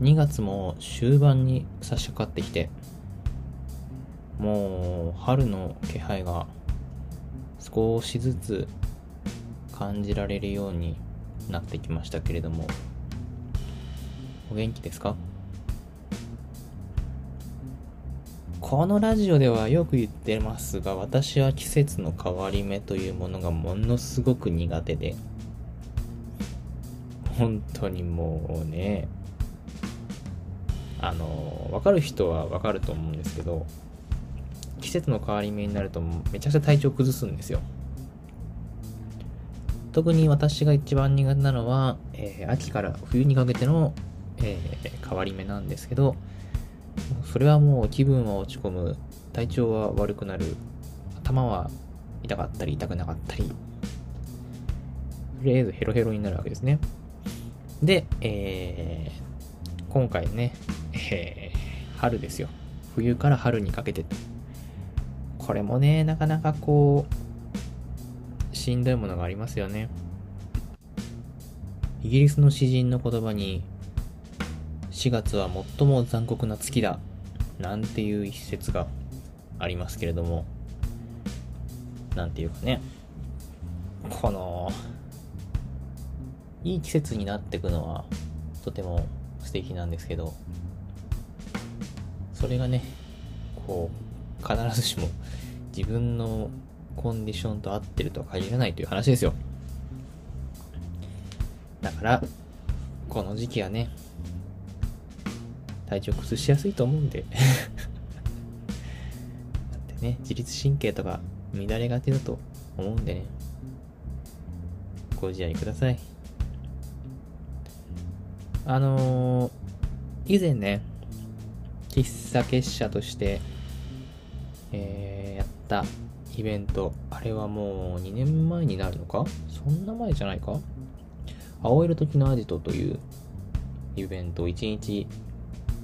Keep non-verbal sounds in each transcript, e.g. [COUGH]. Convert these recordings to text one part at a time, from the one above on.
2月も終盤に差し掛かってきて、もう春の気配が少しずつ感じられるようになってきましたけれども、お元気ですか？このラジオではよく言ってますが、私は季節の変わり目というものがものすごく苦手で、本当にもうね、あの、わかる人はわかると思うんですけど、季節の変わり目になるとめちゃくちゃ体調崩すんですよ。特に私が一番苦手なのは、えー、秋から冬にかけての、えー、変わり目なんですけど、それはもう気分は落ち込む、体調は悪くなる、頭は痛かったり痛くなかったり、とりあえずヘロヘロになるわけですね。で、えー、今回ね、えー、春ですよ。冬から春にかけて。これもね、なかなかこう、しんどいものがありますよね。イギリスの詩人の言葉に、4月は最も残酷な月だ。なんていう一節がありますけれども、なんていうかね、この、いい季節になっていくのはとても素敵なんですけど、それがね、こう、必ずしも自分のコンディションと合ってるとは限らないという話ですよ。だから、この時期はね、体調崩しやすいと思うんで [LAUGHS] だってね、自律神経とか乱れがちだと思うんでね、ご自愛ください。あのー、以前ね、喫茶結社として、えー、やったイベント、あれはもう2年前になるのか？そんな前じゃないか？青色時のアジトというイベント、1日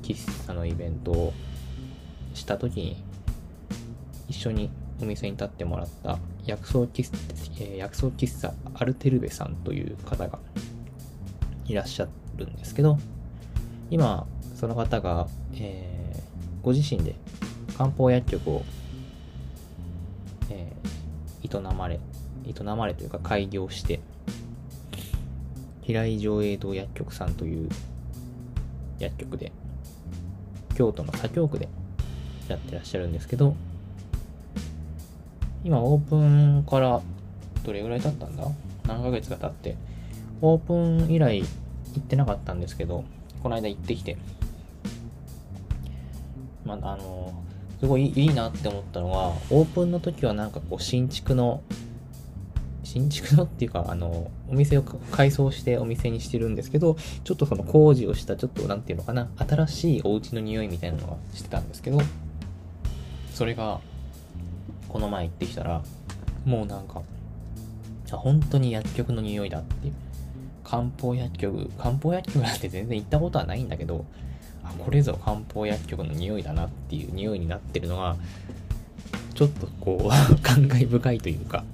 喫茶のイベントをした時に、一緒にお店に立ってもらった薬草喫茶、えー、薬草喫茶アルテルベさんという方がいらっしゃるんですけど、今、その方が、えー、ご自身で漢方薬局を、えー、営まれ、営まれというか開業して、平井上映堂薬局さんという薬局で京都の左京区でやってらっしゃるんですけど、今オープンからどれぐらい経ったんだ？何ヶ月が経って、オープン以来行ってなかったんですけど、この間行ってきて、まあ、あの、すごいいいなって思ったのは、オープンの時はなんかこう新築の新築のっていうか、あの、お店を改装してお店にしてるんですけど、ちょっとその工事をした、ちょっとなんていうのかな、新しいお家の匂いみたいなのがしてたんですけど、それが、この前行ってきたら、もうなんか、本当に薬局の匂いだっていう。漢方薬局、漢方薬局なんて全然行ったことはないんだけど、これぞ漢方薬局の匂いだなっていう匂いになってるのが、ちょっとこう [LAUGHS] 感慨深いというか、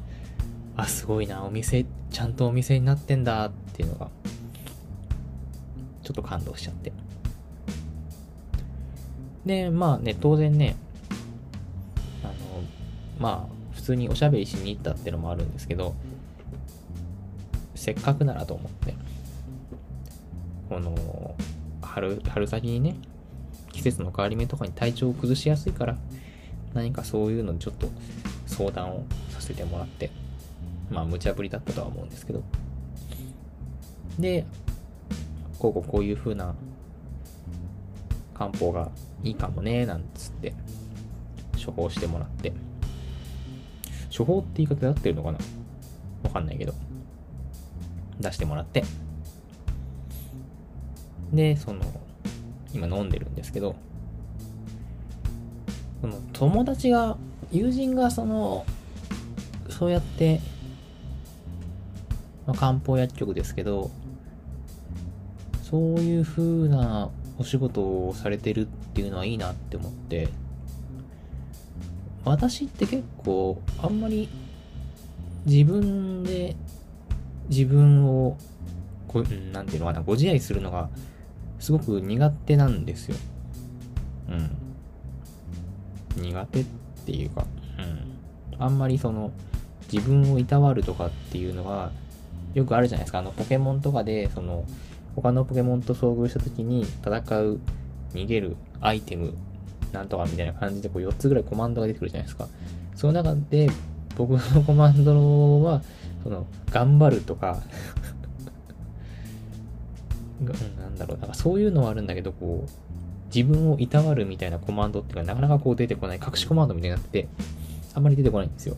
あ、すごいな、お店、ちゃんとお店になってんだっていうのが、ちょっと感動しちゃって。で、まあね、当然ね、あの、まあ、普通におしゃべりしに行ったってのもあるんですけど、せっかくならと思って、この、春、春先にね、季節の変わり目とかに体調を崩しやすいから、何かそういうのにちょっと相談をさせてもらって、まあ、無茶ぶりだったとは思うんですけど。で、こうこうこういう風な漢方がいいかもね、なんつって、処方してもらって。処方って言い方で合ってるのかな？わかんないけど。出してもらって。で、その、今飲んでるんですけど、その友達が、友人がその、そうやってまあ、漢方薬局ですけど、そういう風なお仕事をされてるっていうのはいいなって思って、私って結構あんまり自分で自分をこう、なんていうのかな、ご自愛するのがすごく苦手なんですよ。うん。苦手っていうか、うん。あんまりその、自分をいたわるとかっていうのは、よくあるじゃないですか。あの、ポケモンとかで、その、他のポケモンと遭遇した時に戦う、逃げる、アイテム、なんとかみたいな感じでこう4つぐらいコマンドが出てくるじゃないですか。その中で、僕のコマンドは、その、頑張るとか [LAUGHS] なんだろう、なんかそういうのはあるんだけど、こう、自分をいたわるみたいなコマンドっていうのはなかなかこう出てこない、隠しコマンドみたいになってて、あんまり出てこないんですよ。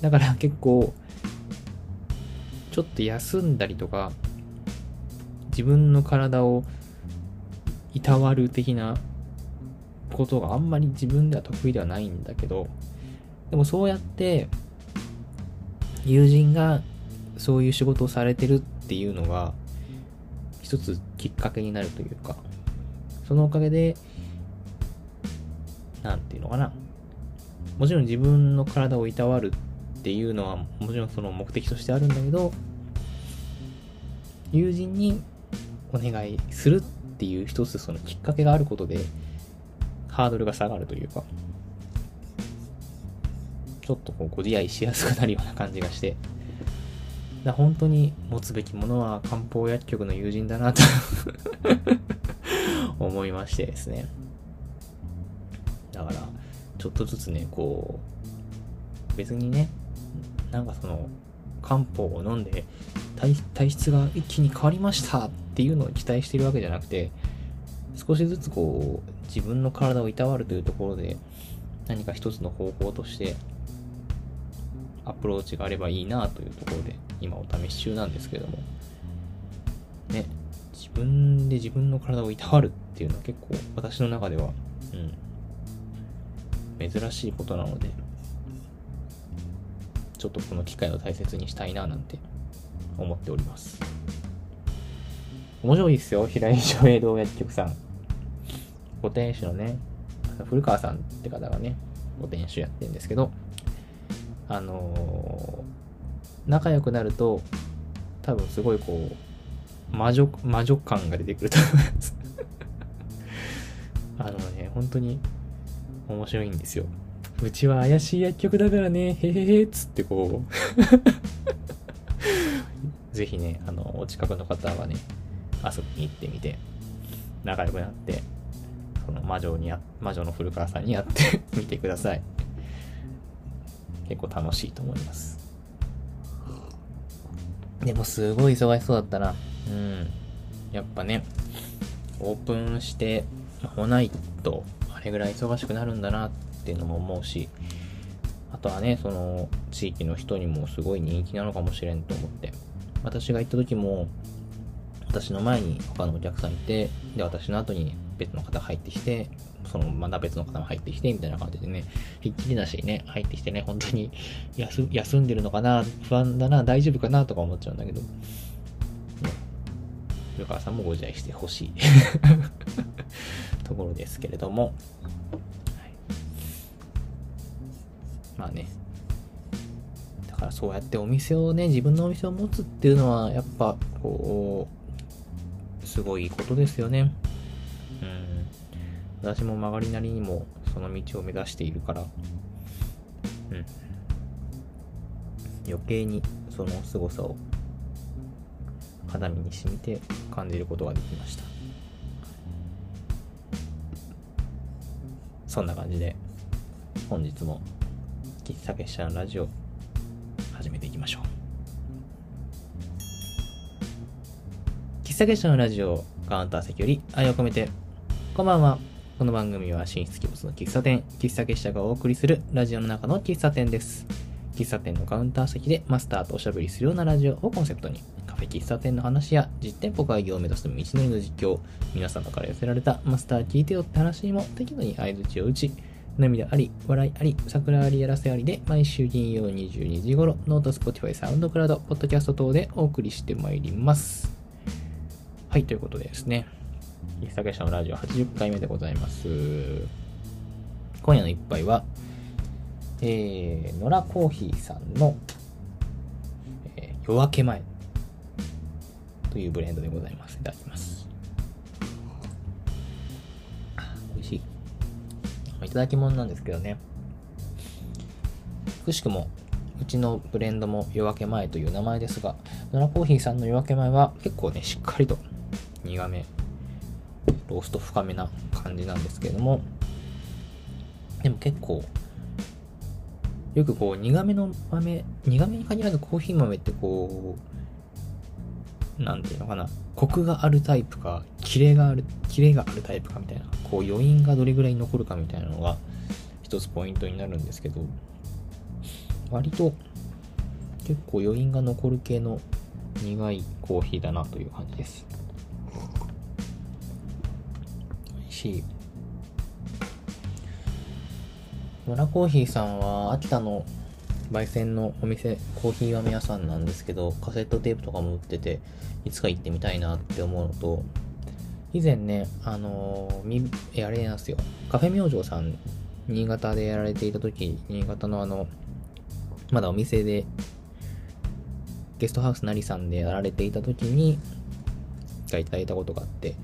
だから結構、ちょっと休んだりとか、自分の体をいたわる的なことがあんまり自分では得意ではないんだけど、でもそうやって、友人がそういう仕事をされてるっていうのが、一つきっかけになるというか、そのおかげで、なんていうのかな。もちろん自分の体をいたわるっていうのは、もちろんその目的としてあるんだけど、友人にお願いするっていう一つそのきっかけがあることで、ハードルが下がるというか、ちょっとこうご自愛しやすくなるような感じがして、だ本当に持つべきものは漢方薬局の友人だなと [LAUGHS] 思いましてですね。だから、ちょっとずつね、こう、別にね、なんかその、漢方を飲んで体体質が一気に変わりましたっていうのを期待してるわけじゃなくて、少しずつこう、自分の体をいたわるというところで、何か一つの方法としてアプローチがあればいいなというところで今お試し中なんですけども。ね自分で自分の体をいたわるっていうのは結構私の中ではうん珍しいことなのでちょっとこの機会を大切にしたいななんて思っております。面白いですよ平井翔平堂薬局さん。ご店主のね古川さんって方がねご店主やってるんですけど。あのー、仲良くなると、多分すごいこう、魔女、魔女感が出てくると思います [LAUGHS] あのね、本当に面白いんですよ。うちは怪しい薬局だからね、へへへっつってこう [LAUGHS] ぜひね、あの、お近くの方はね、遊びに行ってみて、仲良くなって、その魔女に魔女の古川さんに会って [LAUGHS] みてください。結構楽しいと思います。でもすごい忙しそうだったな。うん。やっぱね、オープンして間もないと、あれぐらい忙しくなるんだなっていうのも思うし、あとはね、その、地域の人にもすごい人気なのかもしれんと思って。私が行った時も、私の前に他のお客さんいて、で、私の後に別の方入ってきて、そのまた別の方も入ってきて、みたいな感じでね、ひっきりなしにね、入ってきてね、本当に休んでるのかな、不安だな、大丈夫かな、とか思っちゃうんだけど、ね、古川さんもご自愛してほしい。[LAUGHS] ところですけれども、はい、まあね、だからそうやってお店をね、自分のお店を持つっていうのは、やっぱ、こう、すごいことですよね。私も曲がりなりにもその道を目指しているから、うん。余計にその凄さを肌身に染みて感じることができました。そんな感じで、本日も喫茶結社のラジオ始めていきましょう。喫茶結社のラジオカウンター席より愛を込めて、こんばんは。この番組は神出鬼没の喫茶店、喫茶結社がお送りするラジオの中の喫茶店です。喫茶店のカウンター席でマスターとおしゃべりするようなラジオをコンセプトに、カフェ喫茶店の話や実店舗開業を目指す道のりの実況、皆様から寄せられたマスター聞いてよって話にも適度に相槌を打ち、涙あり、笑いあり、桜ありやらせありで、毎週金曜22時頃、 note、Spotify、SoundCloud、ポッドキャスト等でお送りしてまいります。はい、ということでですね。喫茶結社のラジオ80回目でございます。今夜の一杯は、えー、野良コーヒーさんの、えー、夜明け前というブレンドでございます。いただきます。美味しい。いただき物なんですけどね。くしくも、うちのブレンドも夜明け前という名前ですが、ノラコーヒーさんの夜明け前は結構ね、しっかりと苦め、ロースト深めな感じなんですけれども、でも結構、よくこう苦めの豆、苦めに限らずコーヒー豆ってこう、なんていうのかな、コクがあるタイプか、キレがある、キレがあるタイプかみたいな、こう余韻がどれぐらい残るかみたいなのが一つポイントになるんですけど、割と結構余韻が残る系の苦いコーヒーだなという感じです。し。村コーヒーさんは秋田の焙煎のお店、コーヒー豆屋さんなんですけど、カセットテープとかも売ってて、いつか行ってみたいなって思うのと、以前ね、あの、あれなんですよ、カフェ明星さん、新潟でやられていた時、新潟のあの、まだお店で、ゲストハウスなりさんでやられていた時に、一回いただいたことがあって、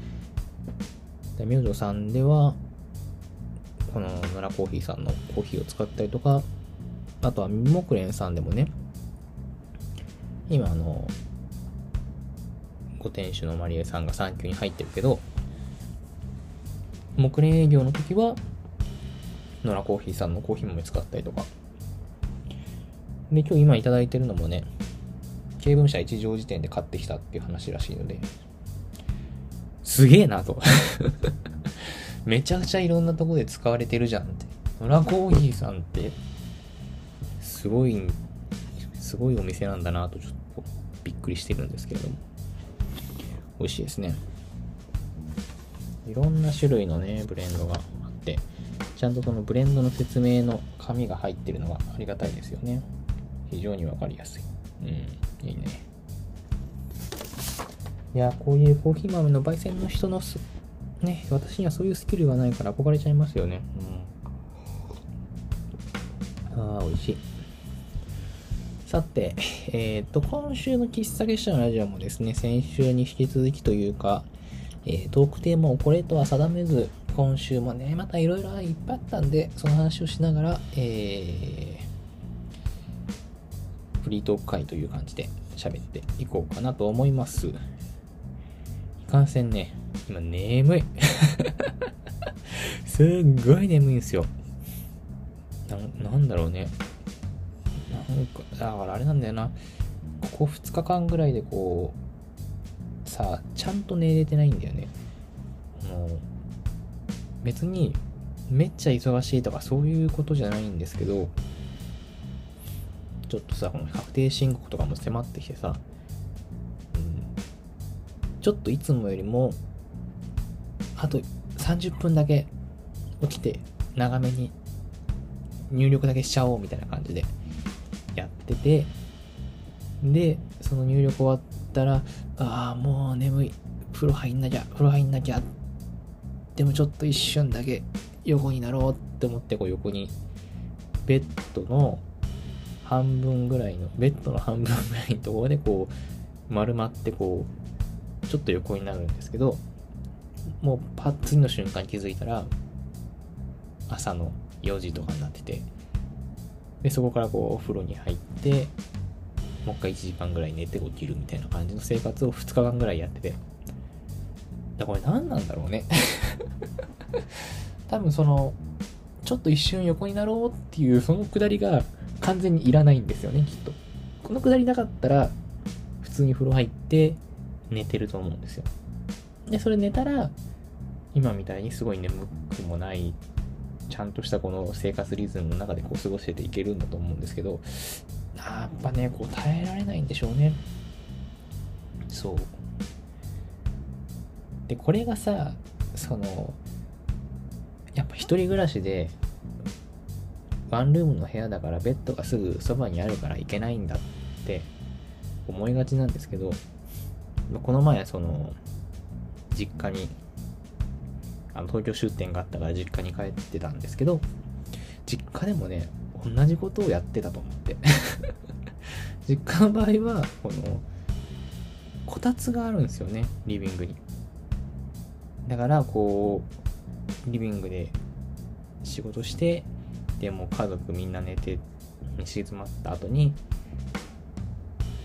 で、明星さんでは、この奈良コーヒーさんのコーヒーを使ったりとか、あとは木蓮さんでもね、今あの、ご店主のマリエさんが産休に入ってるけど、木蓮営業の時は、野良コーヒーさんのコーヒー豆使ったりとか。で、今日今いただいてるのもね、経文社一条時点で買ってきたっていう話らしいので、すげえなと [LAUGHS] めちゃくちゃいろんなとこで使われてるじゃんって。野良コーヒーさんって、すごい、すごいお店なんだなとちょっとびっくりしてるんですけれども。美味しいですね。いろんな種類のね、ブレンドがあって、ちゃんとそのブレンドの説明の紙が入ってるのがありがたいですよね。非常にわかりやすい。うん、いいね。いや、こういうコーヒー豆の焙煎の人のすね、私にはそういうスキルがないから憧れちゃいますよね。うん。ああ、美味しい。さて、えっ、と、今週の喫茶結社のラジオもですね、先週に引き続きというか、えー、トークテーマをこれとは定めず、今週もね、またいろいろいっぱいあったんで、その話をしながら、えー、フリートーク会という感じで喋っていこうかなと思います。かんせんね、今眠い [LAUGHS] すっごい眠いんですよ。な、なんだろうね。なんか、だからあれなんだよな。ここ2日間ぐらいでこう、さあ、ちゃんと寝れてないんだよね。あの、別に、めっちゃ忙しいとかそういうことじゃないんですけど、ちょっとさ、この確定申告とかも迫ってきてさ、ちょっといつもよりもあと30分だけ起きて長めに入力だけしちゃおうみたいな感じでやっててでその入力終わったらああもう眠い。風呂入んなきゃ風呂入んなきゃ。でもちょっと一瞬だけ横になろうって思ってこう横にベッドの半分ぐらいのベッドの半分ぐらいのところでこう丸まってこうちょっと横になるんですけどもうパッ次の瞬間気づいたら朝の4時とかになっててでそこからこうお風呂に入ってもう一回1時間ぐらい寝て起きるみたいな感じの生活を2日間ぐらいやっててだこれ何なんだろうね。[LAUGHS] 多分そのちょっと一瞬横になろうっていうそのくだりが完全にいらないんですよねきっと。このくだりなかったら普通に風呂入って寝てると思うんですよでそれ寝たら今みたいにすごい眠くもない、ちゃんとしたこの生活リズムの中でこう過ごしてていけるんだと思うんですけど、やっぱね、こう耐えられないんでしょうね。そう。で、これがさ、その、やっぱ一人暮らしで、ワンルームの部屋だからベッドがすぐそばにあるから行けないんだって思いがちなんですけど、この前その、実家にあの東京出店があったから実家に帰ってたんですけど、実家でもね、同じことをやってたと思って。[LAUGHS] 実家の場合は、この、こたつがあるんですよね、リビングに。だから、こうリビングで仕事してでも家族みんな寝て寝静まった後に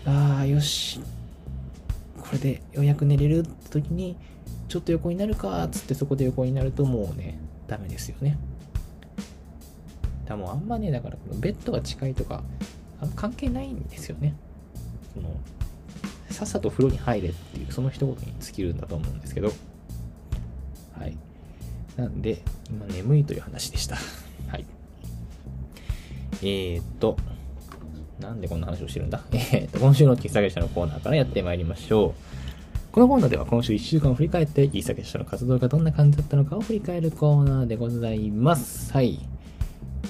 ああよしこれでようやく寝れるって時にちょっと横になるかっつってそこで横になるともうねダメですよね。だもうあんまねだからこのベッドが近いとかあんま関係ないんですよね。そのさっさと風呂に入れっていうその一言に尽きるんだと思うんですけど。はい。なんで今眠いという話でした。はい。えー、っとなんでこんな話をしてるんだ？[LAUGHS] えー、っと今週の喫茶店者のコーナーからやってまいりましょうこのコーナーでは今週1週間を振り返って、喫茶結社の活動がどんな感じだったのかを振り返るコーナーでございます。はい。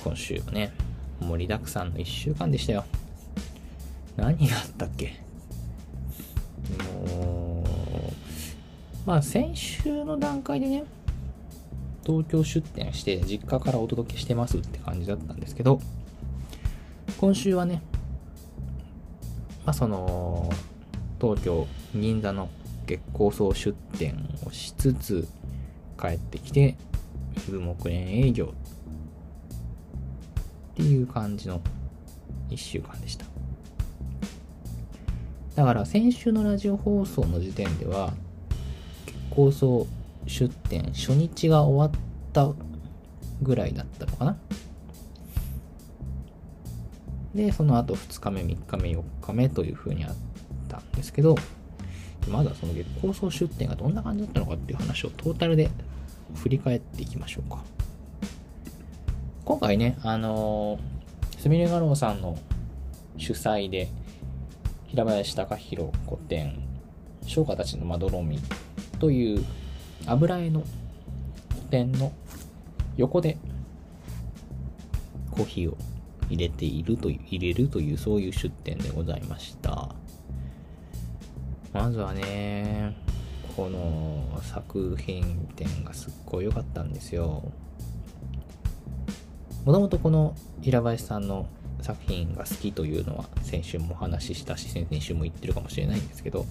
今週はね、盛りだくさんの1週間でしたよ。何があったっけ？もう、まあ先週の段階でね、東京出店して実家からお届けしてますって感じだったんですけど、今週はね、まあその、東京、銀座の月光荘出店をしつつ帰ってきて風木園営業っていう感じの1週間でした。だから先週のラジオ放送の時点では月光荘出店初日が終わったぐらいだったのかな。でその後2日目3日目4日目というふうにあったんですけどまずはその月光荘出店がどんな感じだったのかっていう話をトータルで振り返っていきましょうか。今回ね、あのー、すみれ画廊さんの主催で、平林隆弘古典、商家たちのまどろみという油絵の古典の横でコーヒーを入れているという、入れるという、そういう出店でございました。まずはね、この作品展がすっごい良かったんですよ。もともとこの平林さんの作品が好きというのは先週もお話ししたし、先週も言ってるかもしれないんですけど、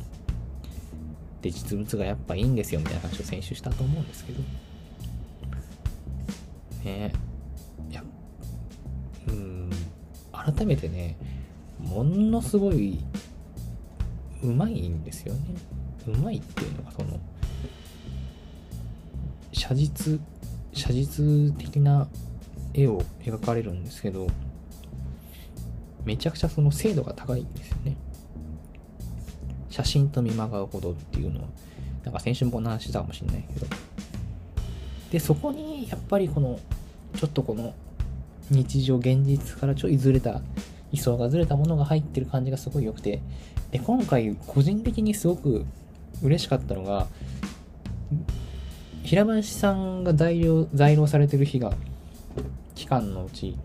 で、実物がやっぱいいんですよみたいな話を先週したと思うんですけど、ね改めてね、ものすごいうまいんですよね。うまいっていうのがその写実写実的な絵を描かれるんですけどめちゃくちゃその精度が高いんですよね。写真と見まがうほどっていうのはなんか先週もこんな話したかもしれないけどでそこにやっぱりこのちょっとこの日常現実からちょいずれた位相がずれたものが入ってる感じがすごい良くて。で、今回個人的にすごく嬉しかったのが、平林さんが在留在留されてる日が、期間のうち、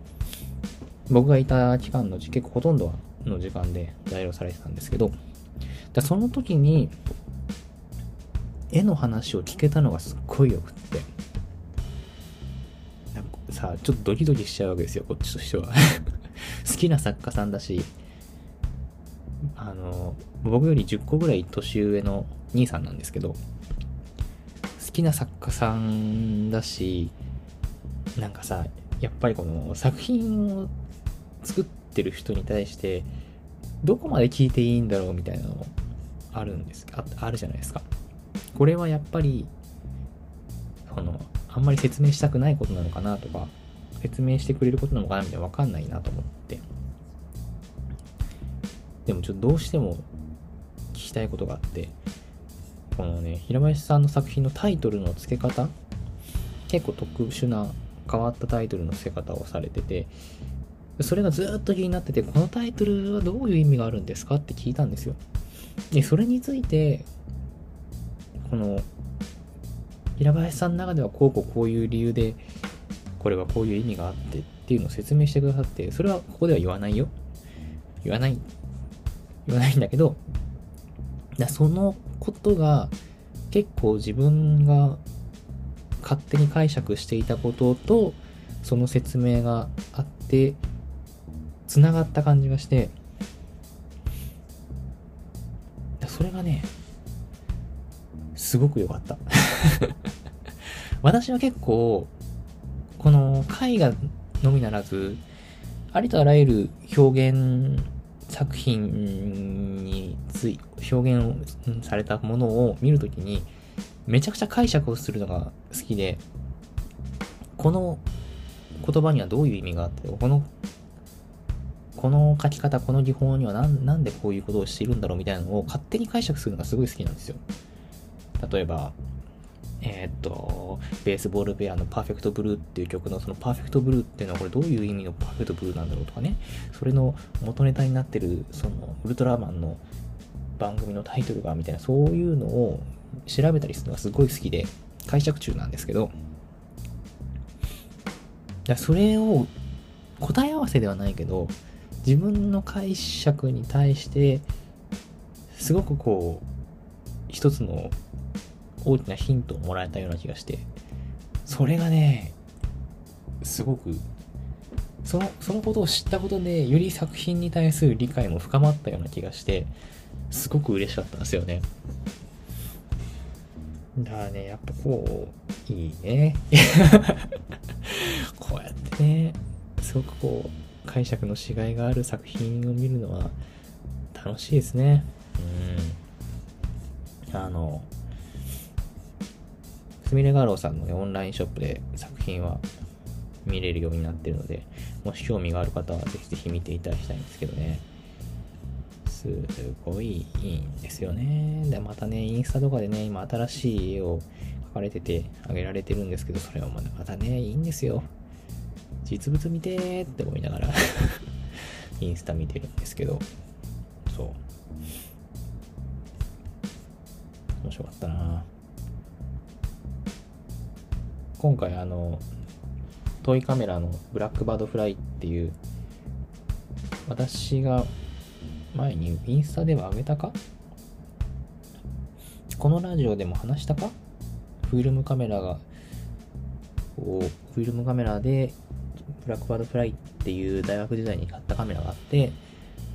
僕がいた期間のうち結構ほとんどの時間で在留されてたんですけど、だその時に、絵の話を聞けたのがすっごいよくって、さ、ちょっとドキドキしちゃうわけですよ、こっちとしては。[LAUGHS] 好きな作家さんだし、あの、僕より10個ぐらい年上の兄さんなんですけど、好きな作家さんだし、なんかさ、やっぱりこの作品を作ってる人に対して、どこまで聞いていいんだろうみたいなのもあるんですああるじゃないですか。これはやっぱり、この、あんまり説明したくないことなのかなとか、説明してくれることなのかなみたいなわかんないなと思って。でもちょっとどうしても聞きたいことがあって、このね、平林さんの作品のタイトルの付け方、結構特殊な変わったタイトルの付け方をされてて、それがずっと気になってて、このタイトルはどういう意味があるんですかって聞いたんですよ。で、それについて、この、平林さんの中ではこうこうこういう理由で、これはこういう意味があってっていうのを説明してくださって、それはここでは言わないよ。言わない言わないんだけど、だそのことが結構自分が勝手に解釈していたこととその説明があってつながった感じがしてそれがねすごく良かった [LAUGHS] 私は結構、この絵画のみならず、ありとあらゆる表現作品につい、表現されたものを見るときに、めちゃくちゃ解釈をするのが好きで、この言葉にはどういう意味があって、この、この書き方、この技法にはなんなんでこういうことをしているんだろうみたいなのを勝手に解釈するのがすごい好きなんですよ。例えば、えー、っと、ベースボールベアのパーフェクトブルーっていう曲のそのパーフェクトブルーっていうのはこれどういう意味のパーフェクトブルーなんだろうとかね、それの元ネタになってるそのウルトラマンの番組のタイトルがみたいなそういうのを調べたりするのがすごい好きで解釈中なんですけど、それを答え合わせではないけど、自分の解釈に対してすごくこう一つの大きなヒントをもらえたような気がして、それがね、すごく、その、そのことを知ったことで、より作品に対する理解も深まったような気がして、すごく嬉しかったんですよね。だからね、やっぱこう、いいね。[LAUGHS] こうやってね、すごくこう、解釈の違いがある作品を見るのは楽しいですね。うん。あの、すみれガローさんのね、オンラインショップで作品は見れるようになってるので、もし興味がある方はぜひぜひ見ていただきたいんですけどね。すごいいいんですよね。で、またね、インスタとかでね、今新しい絵を描かれててあげられてるんですけど、それはまたね、いいんですよ。実物見てーって思いながら [LAUGHS] インスタ見てるんですけど、そう。面白かったなぁ今回あのトイカメラのブラックバードフライっていう私が前にインスタでは上げたか？このラジオでも話したか？フィルムカメラがこうフィルムカメラでブラックバードフライっていう大学時代に買ったカメラがあって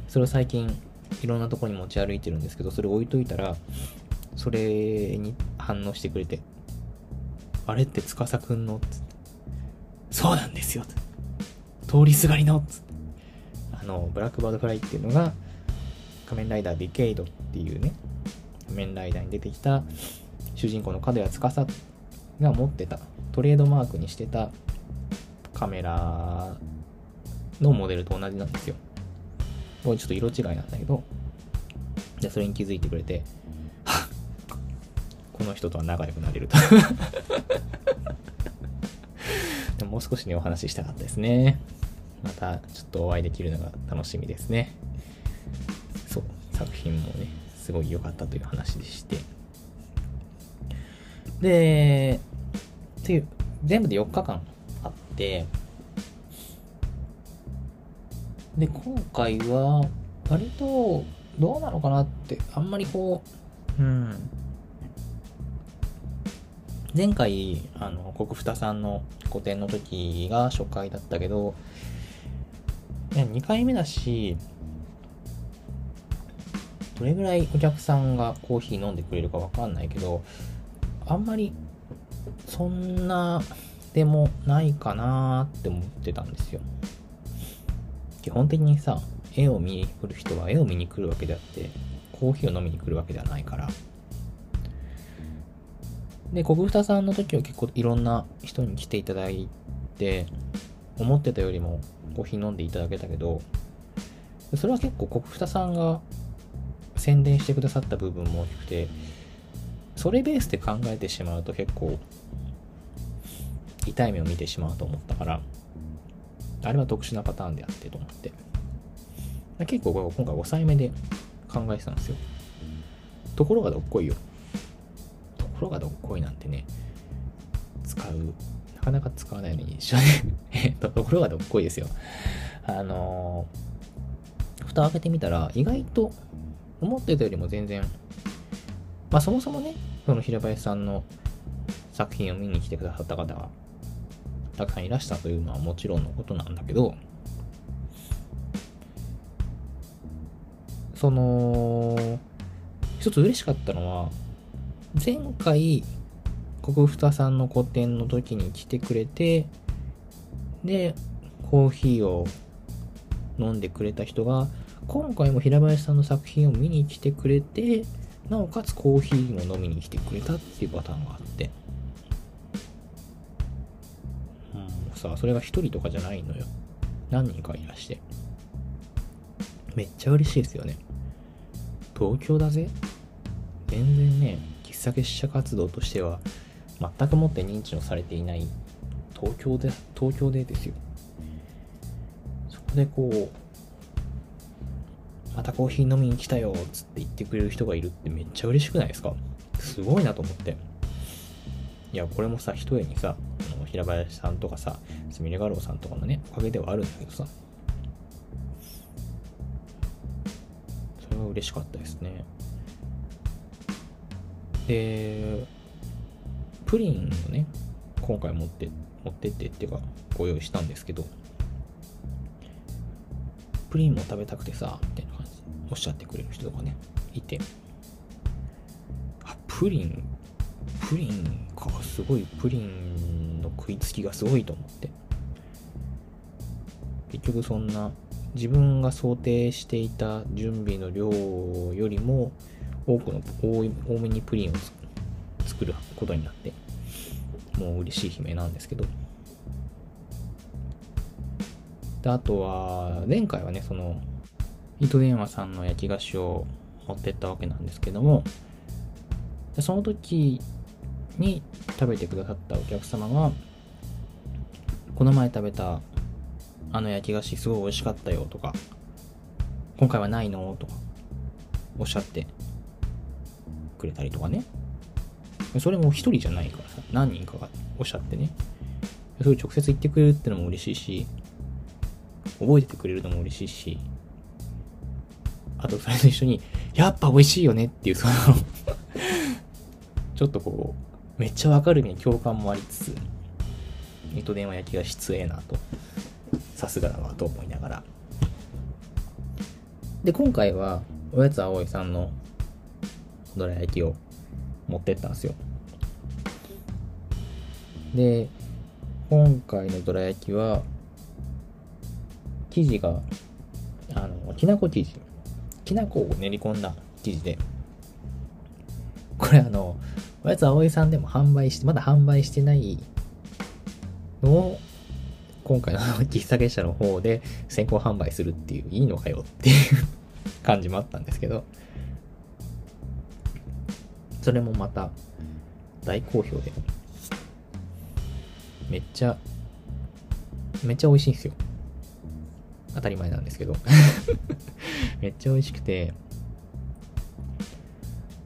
それを最近いろんなとこに持ち歩いてるんですけどそれ置いといたらそれに反応してくれてあれって司くんのつって。そうなんですよ通りすがりのつって。あの、ブラックバードフライっていうのが、仮面ライダーディケイドっていうね、仮面ライダーに出てきた主人公の角谷司が持ってた、トレードマークにしてたカメラのモデルと同じなんですよ。これちょっと色違いなんだけど、で、それに気づいてくれて、この人とは仲良くなれると [LAUGHS] でももう少しね、お話ししたかったですね。またちょっとお会いできるのが楽しみですね。そう、作品もね、すごい良かったという話でして。で、っていう、全部で4日間あって、で、今回は、割と、どうなのかなって、あんまりこう、うん、前回、あの、国二さんの個展の時が初回だったけど、2回目だし、どれぐらいお客さんがコーヒー飲んでくれるかわかんないけど、あんまり、そんなでもないかなって思ってたんですよ。基本的にさ、絵を見に来る人は絵を見に来るわけであって、コーヒーを飲みに来るわけではないから、で、国二さんの時は結構いろんな人に来ていただいて、思ってたよりもコーヒー飲んでいただけたけど、それは結構国二さんが宣伝してくださった部分も大きくて、それベースで考えてしまうと結構痛い目を見てしまうと思ったから、あれは特殊なパターンであってと思って。結構今回5歳目で考えてたんですよ。ところがどっこいよ。ころがどっこいなんてね、使う、なかなか使わないのに一緒ね [LAUGHS] ところがどっこいですよ。あのー、蓋開けてみたら、意外と思ってたよりも全然、まあそもそもね、その平林さんの作品を見に来てくださった方がたくさんいらしたというのはもちろんのことなんだけど、その、一つ嬉しかったのは、前回、国二さんの個展の時に来てくれて、で、コーヒーを飲んでくれた人が、今回も平林さんの作品を見に来てくれて、なおかつコーヒーも飲みに来てくれたっていうパターンがあって。うん、さあ、それが一人とかじゃないのよ。何人かいらして。めっちゃ嬉しいですよね。東京だぜ全然ね、喫茶結社活動としては、全くもって認知のされていない東京で、東京でですよ。そこでこう、またコーヒー飲みに来たよっ、つって言ってくれる人がいるってめっちゃ嬉しくないですか？すごいなと思って。いや、これもさ、一重にさ、平林さんとかさ、すみれ画廊さんとかのね、おかげではあるんだけどさ、それは嬉しかったですね。で、プリンをね、今回持って、持ってってっていうか、ご用意したんですけど、プリンも食べたくてさ、みたいな感じでおっしゃってくれる人とかね、いて、あ、プリン、プリンか、すごい、プリンの食いつきがすごいと思って。結局そんな、自分が想定していた準備の量よりも、多くの、多い多めにプリンを作ることになって、もう嬉しい悲鳴なんですけど。で、あとは、前回はね、その、糸電話さんの焼き菓子を持ってったわけなんですけども、その時に食べてくださったお客様が、この前食べたあの焼き菓子すごい美味しかったよとか、今回はないのとか、おっしゃってくれたりとかね。それも一人じゃないからさ、何人かがおっしゃってね。それ直接言ってくれるってのも嬉しいし、覚えててくれるのも嬉しいし、あとそれと一緒に、やっぱ美味しいよねっていう、そのちょっとこう、めっちゃわかるに共感もありつつ、糸電話焼きが失礼なと、さすがだわと思いながら。で、今回は、おやつあおいさんのどら焼きを持ってったんですよ。で、今回のどら焼きは、生地が、あの、きなこ生地。きな粉を練り込んだ生地で、これあの、おやつ葵さんでも販売して、まだ販売してないのを、今回の喫茶結社の方で先行販売するっていう、いいのかよっていう感じもあったんですけど、それもまた大好評で、めっちゃ、めっちゃ美味しいんですよ。当たり前なんですけど [LAUGHS] めっちゃ美味しくて、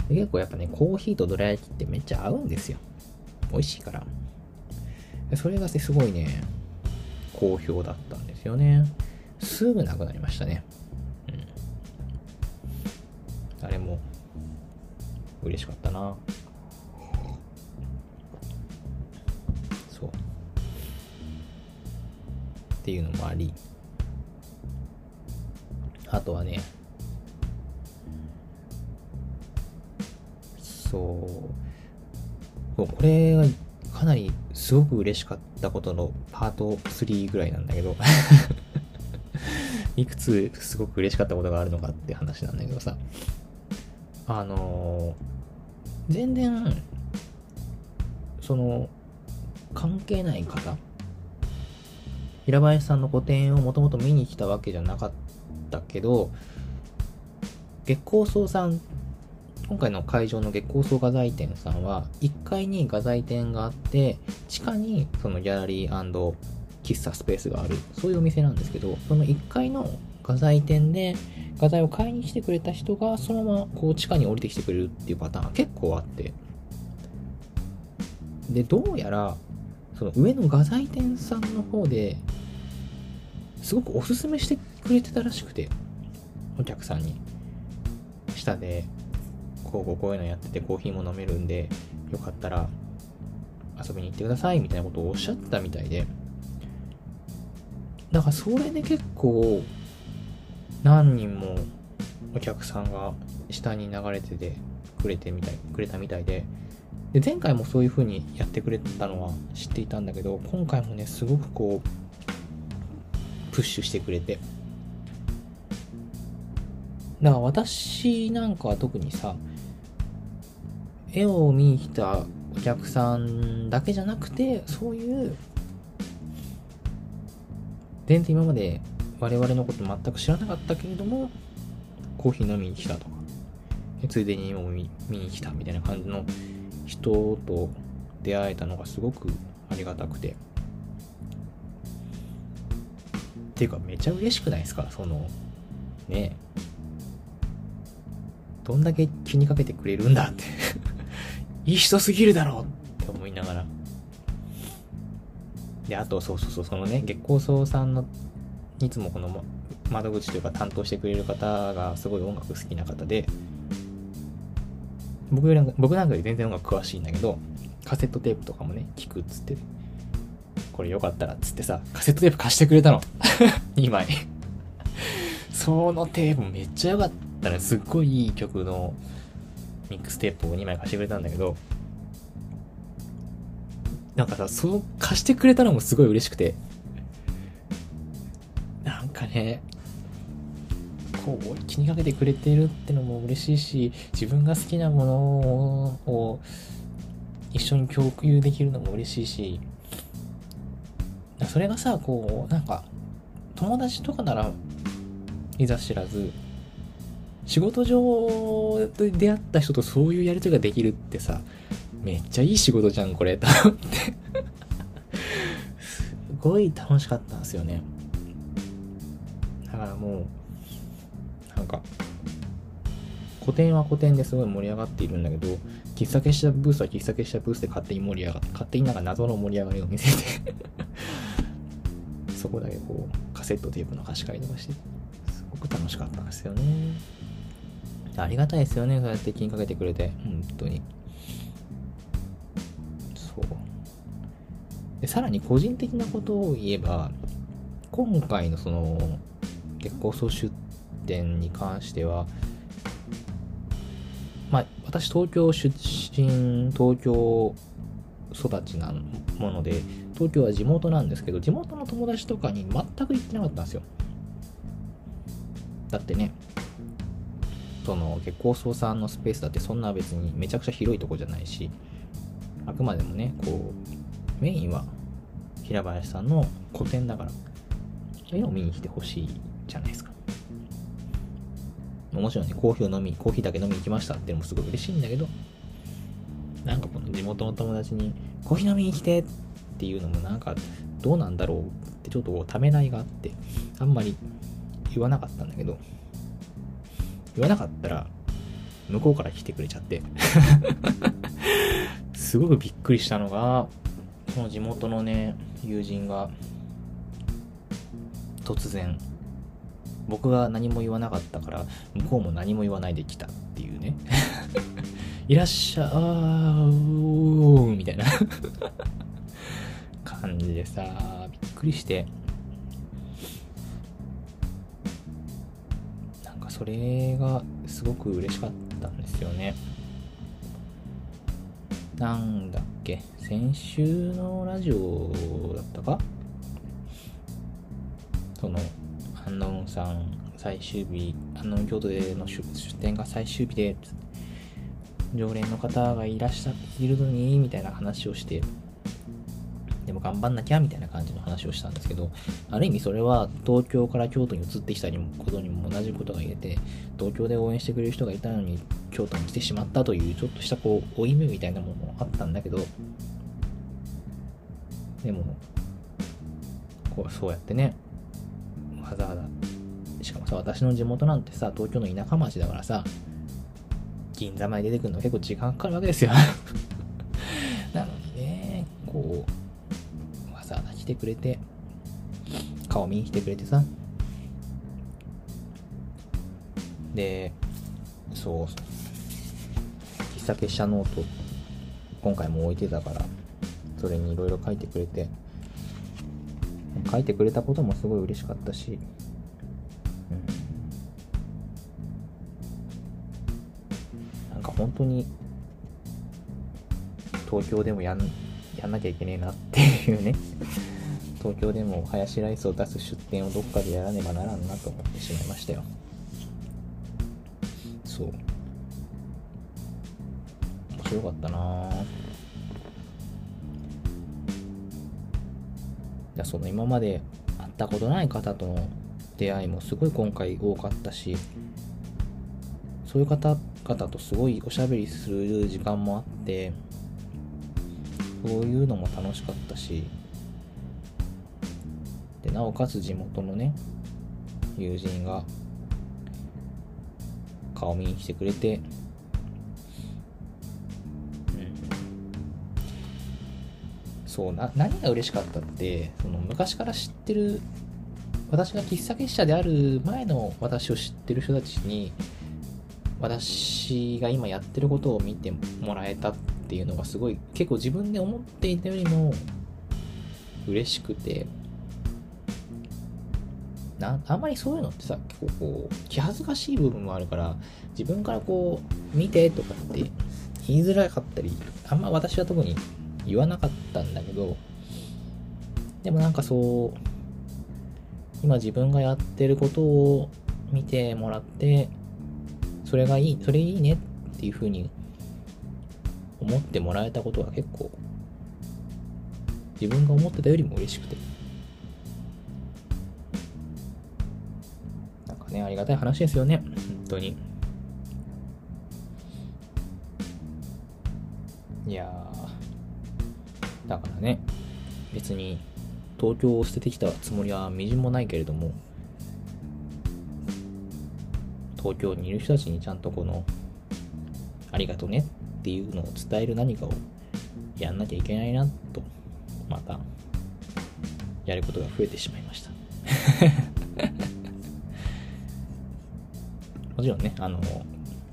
結構やっぱね、コーヒーとどら焼きってめっちゃ合うんですよ。美味しいから。それがすごいね、好評だったんですよね。すぐなくなりましたね。うん。あれも、嬉しかったな。そう。っていうのもあり、あとはね、そう、これがかなりすごく嬉しかったことのパート3ぐらいなんだけど [LAUGHS] いくつすごく嬉しかったことがあるのかって話なんだけどさ、あのー、全然、その、関係ない方平林さんの個展をもともと見に来たわけじゃなかっったけど、月光荘さん、今回の会場の月光荘画材店さんは、1階に画材店があって、地下にそのギャラリー喫茶スペースがある、そういうお店なんですけど、その1階の画材店で画材を買いに来てくれた人がそのままこう地下に降りてきてくれるっていうパターンが結構あってでどうやらその上の画材店さんの方ですごくおすすめしてくれてたらしくて、お客さんに。下で、こうこうこういうのやっててコーヒーも飲めるんで、よかったら遊びに行ってくださいみたいなことをおっしゃってたみたいで。だからそれで結構、何人もお客さんが下に流れててくれてみたい、くれたみたいで、で前回もそういう風にやってくれたのは知っていたんだけど今回もねすごくこうプッシュしてくれて。だから私なんかは特にさ絵を見に来たお客さんだけじゃなくてそういう全然今まで我々のこと全く知らなかったけれどもコーヒー飲みに来たとかついでにも見に来たみたいな感じの人と出会えたのがすごくありがたくて。っていうかめちゃ嬉しくないですか？そのねどんだけ気にかけてくれるんだって。[LAUGHS] いい人すぎるだろうって思いながら。であとそうそうそうそのね月光荘さんのいつもこの窓口というか担当してくれる方がすごい音楽好きな方で僕なんか僕なんかより全然音楽詳しいんだけどカセットテープとかもね聞くっつってこれよかったらっつってさカセットテープ貸してくれたの。[LAUGHS] 2枚。そのテープめっちゃ良かったらすっごいいい曲のミックステープを2枚貸してくれたんだけどなんかさそう貸してくれたのもすごい嬉しくてねこう気にかけてくれてるってのも嬉しいし自分が好きなものを一緒に共有できるのも嬉しいし。それがさこうなんか友達とかならいざ知らず仕事上で出会った人とそういうやりとりができるってさめっちゃいい仕事じゃんこれと思って。すごい楽しかったんですよね。だからもなんか古典は古典ですごい盛り上がっているんだけど喫茶結社ブースは喫茶結社ブースで勝手に盛り上がって勝手になんか謎の盛り上がりを見せてそこだけこうカセットテープの貸し借りとかしてすごく楽しかったんですよね。ありがたいですよねそうやって気にかけてくれて。本当に。そう。でさらに個人的なことを言えば今回のその月光総出点に関しては、まあ、私東京出身、東京育ちなもので、東京は地元なんですけど、地元の友達とかに全く行ってなかったんですよ。だってね、その月光荘さんのスペースだってそんな別にめちゃくちゃ広いとこじゃないし、あくまでもね、こう、メインは平林さんの個展だから、絵を見に来てほしいじゃないですか。もちろんね、コーヒーを飲み、コーヒーだけ飲みに行きましたっていうのもすごい嬉しいんだけど、なんかこの地元の友達に、コーヒー飲みに来てっていうのもなんか、どうなんだろうってちょっとためらいがあって、あんまり言わなかったんだけど、言わなかったら、向こうから来てくれちゃって [LAUGHS] すごくびっくりしたのが、その地元のね、友人が、突然、僕が何も言わなかったから向こうも何も言わないで来たっていうね。[LAUGHS] いらっしゃーみたいな。[LAUGHS] 感じでさびっくりして。なんかそれがすごく嬉しかったんですよね。なんだっけ先週のラジオだったか？そのンノーンさん最終日アンノン京都での出店が最終日で常連の方がいらっしゃいるのにみたいな話をしてでも頑張んなきゃみたいな感じの話をしたんですけどある意味それは東京から京都に移ってきたことにも同じことが言えて東京で応援してくれる人がいたのに京都に来てしまったというちょっとしたこう負い目みたいなものもあったんだけどでもこうそうやってねわざわざ。しかもさ私の地元なんてさ東京の田舎町だからさ銀座まで出てくるの結構時間かかるわけですよ。[LAUGHS] なのにねこうわざわざ来てくれて顔見に来てくれてさ。でそう。喫茶結社ノート今回も置いてたからそれにいろいろ書いてくれて。書いてくれたこともすごい嬉しかったし、うん、なんか本当に東京でもやんやんなきゃいけねえなっていうね。[LAUGHS] 東京でもハヤシライスを出す出店をどっかでやらねばならんなと思ってしまいましたよ。そう。面白かったなじゃその今まで会ったことない方との出会いもすごい今回多かったしそういう方々とすごいおしゃべりする時間もあってそういうのも楽しかったしでなおかつ地元のね友人が顔見に来てくれて、そうな何が嬉しかったってその昔から知ってる私が喫茶結社である前の私を知ってる人たちに私が今やってることを見てもらえたっていうのがすごい結構自分で思っていたよりも嬉しくて。なあんまりそういうのってさ結構こう気恥ずかしい部分もあるから自分からこう見てとかって言いづらかったりあんま私は特に言わなかったんだけどでもなんかそう今自分がやってることを見てもらってそれがいいそれいいねっていうふうに思ってもらえたことは結構自分が思ってたよりも嬉しくて。なんかねありがたい話ですよね。本当に。いやだからね。別に東京を捨ててきたつもりはみじんもないけれども東京にいる人たちにちゃんとこのありがとねっていうのを伝える何かをやんなきゃいけないなとまたやることが増えてしまいました。[LAUGHS] もちろんねあの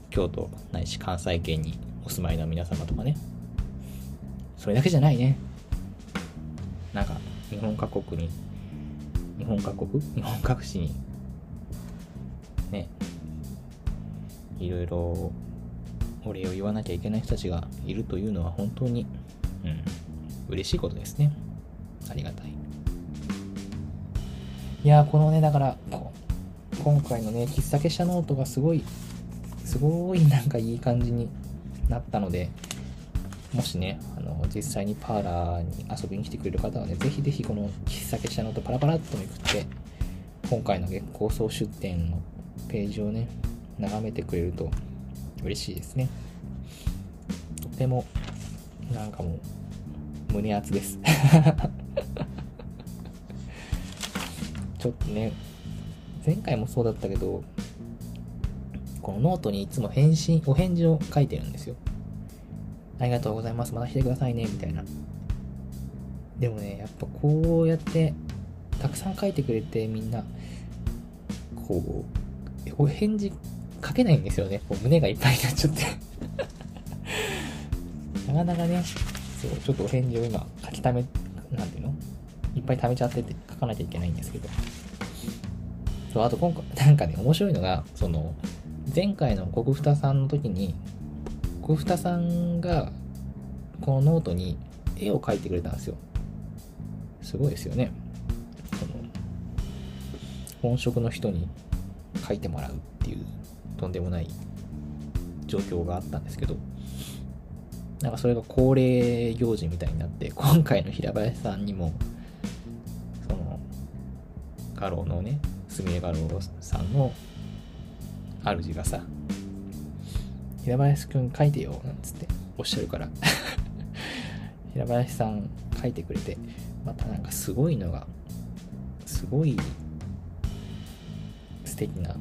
京都ないし関西圏にお住まいの皆様とかね。それだけじゃないね。日本各国に日本各国？日本各地にねいろいろお礼を言わなきゃいけない人たちがいるというのは本当に、うん、嬉しいことですね。ありがたい。いやこのね、だから、今回のね、喫茶結社ノートがすごい、すごいなんかいい感じになったので、もしね、あの、実際にパーラーに遊びに来てくれる方はね、ぜひぜひこの喫茶結社ノートパラパラっとめくって、今回の月光荘出店のページをね、眺めてくれると嬉しいですね。とても、なんかもう、胸熱です。[LAUGHS] ちょっとね、前回もそうだったけど、このノートにいつも返信、お返事を書いてるんですよ。ありがとうございます。また来てくださいね。みたいな。でもね、やっぱこうやって、たくさん書いてくれてみんな、こう、お返事書けないんですよね。こう胸がいっぱいになっちゃって [LAUGHS] なかなかね、そう、ちょっとお返事を今書き溜め、なんていうの？いっぱい溜めちゃってて書かなきゃいけないんですけど。そう、あと今回、なんかね、面白いのが、その、前回の国ふたさんの時に、国ふたさんが、このノートに絵を描いてくれたんですよ。すごいですよね。その、本職の人に書いてもらうっていうとんでもない状況があったんですけど、なんかそれが恒例行事みたいになって、今回の平林さんにも、その、画廊のね、すみれ画廊さんの主がさ、平林くん書いてよ、なんつっておっしゃるから。[LAUGHS] 平林さん書いてくれて、またなんかすごいのが、すごい素敵な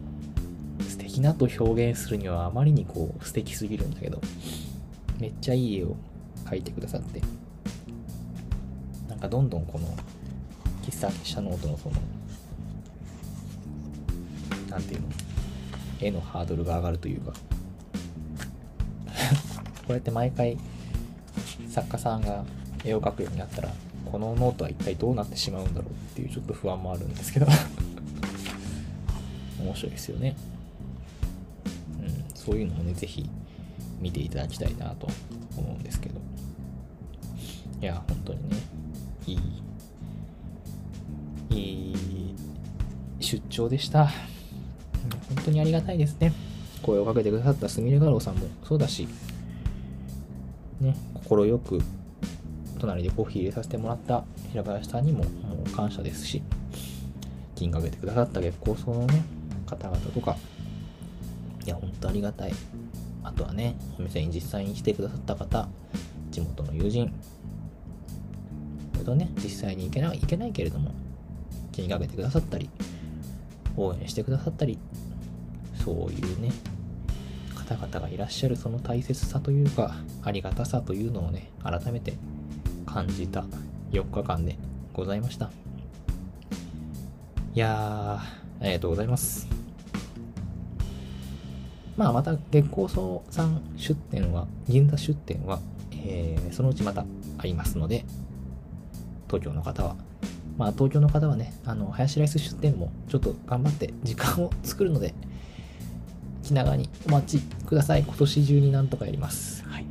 素敵なと表現するにはあまりにこう素敵すぎるんだけど、めっちゃいい絵を描いてくださって、なんかどんどんこの喫茶社ノートのその、なんていうの、絵のハードルが上がるというか、こうやって毎回作家さんが絵を描くようになったら、このノートは一体どうなってしまうんだろうっていうちょっと不安もあるんですけど [LAUGHS] 面白いですよね。うんそういうのもね、ぜひ見ていただきたいなと思うんですけど。いや、本当にね、いい、いい出張でした。本当にありがたいですね。声をかけてくださったすみれ画廊さんもそうだし、ね、快く隣でコーヒー入れさせてもらった平林さんにももう感謝ですし、金かけてくださった月光荘のね、方々とか、いや、ほんとありがたい。あとはね、お店に実際に来てくださった方、地元の友人、それとね、実際に行けない、行けないけれども、気にかけてくださったり、応援してくださったり、そういうね、方々がいらっしゃるその大切さというか、ありがたさというのをね、改めて感じた4日間でございました。いやー、ありがとうございます。まあ、また月光荘さん出店は、銀座出店は、えー、そのうちまたありますので、東京の方は、まあ、東京の方はね、あの、ハヤシライス出店もちょっと頑張って時間を作るので、気長にお待ちください。今年中になんとかやります。はい。っ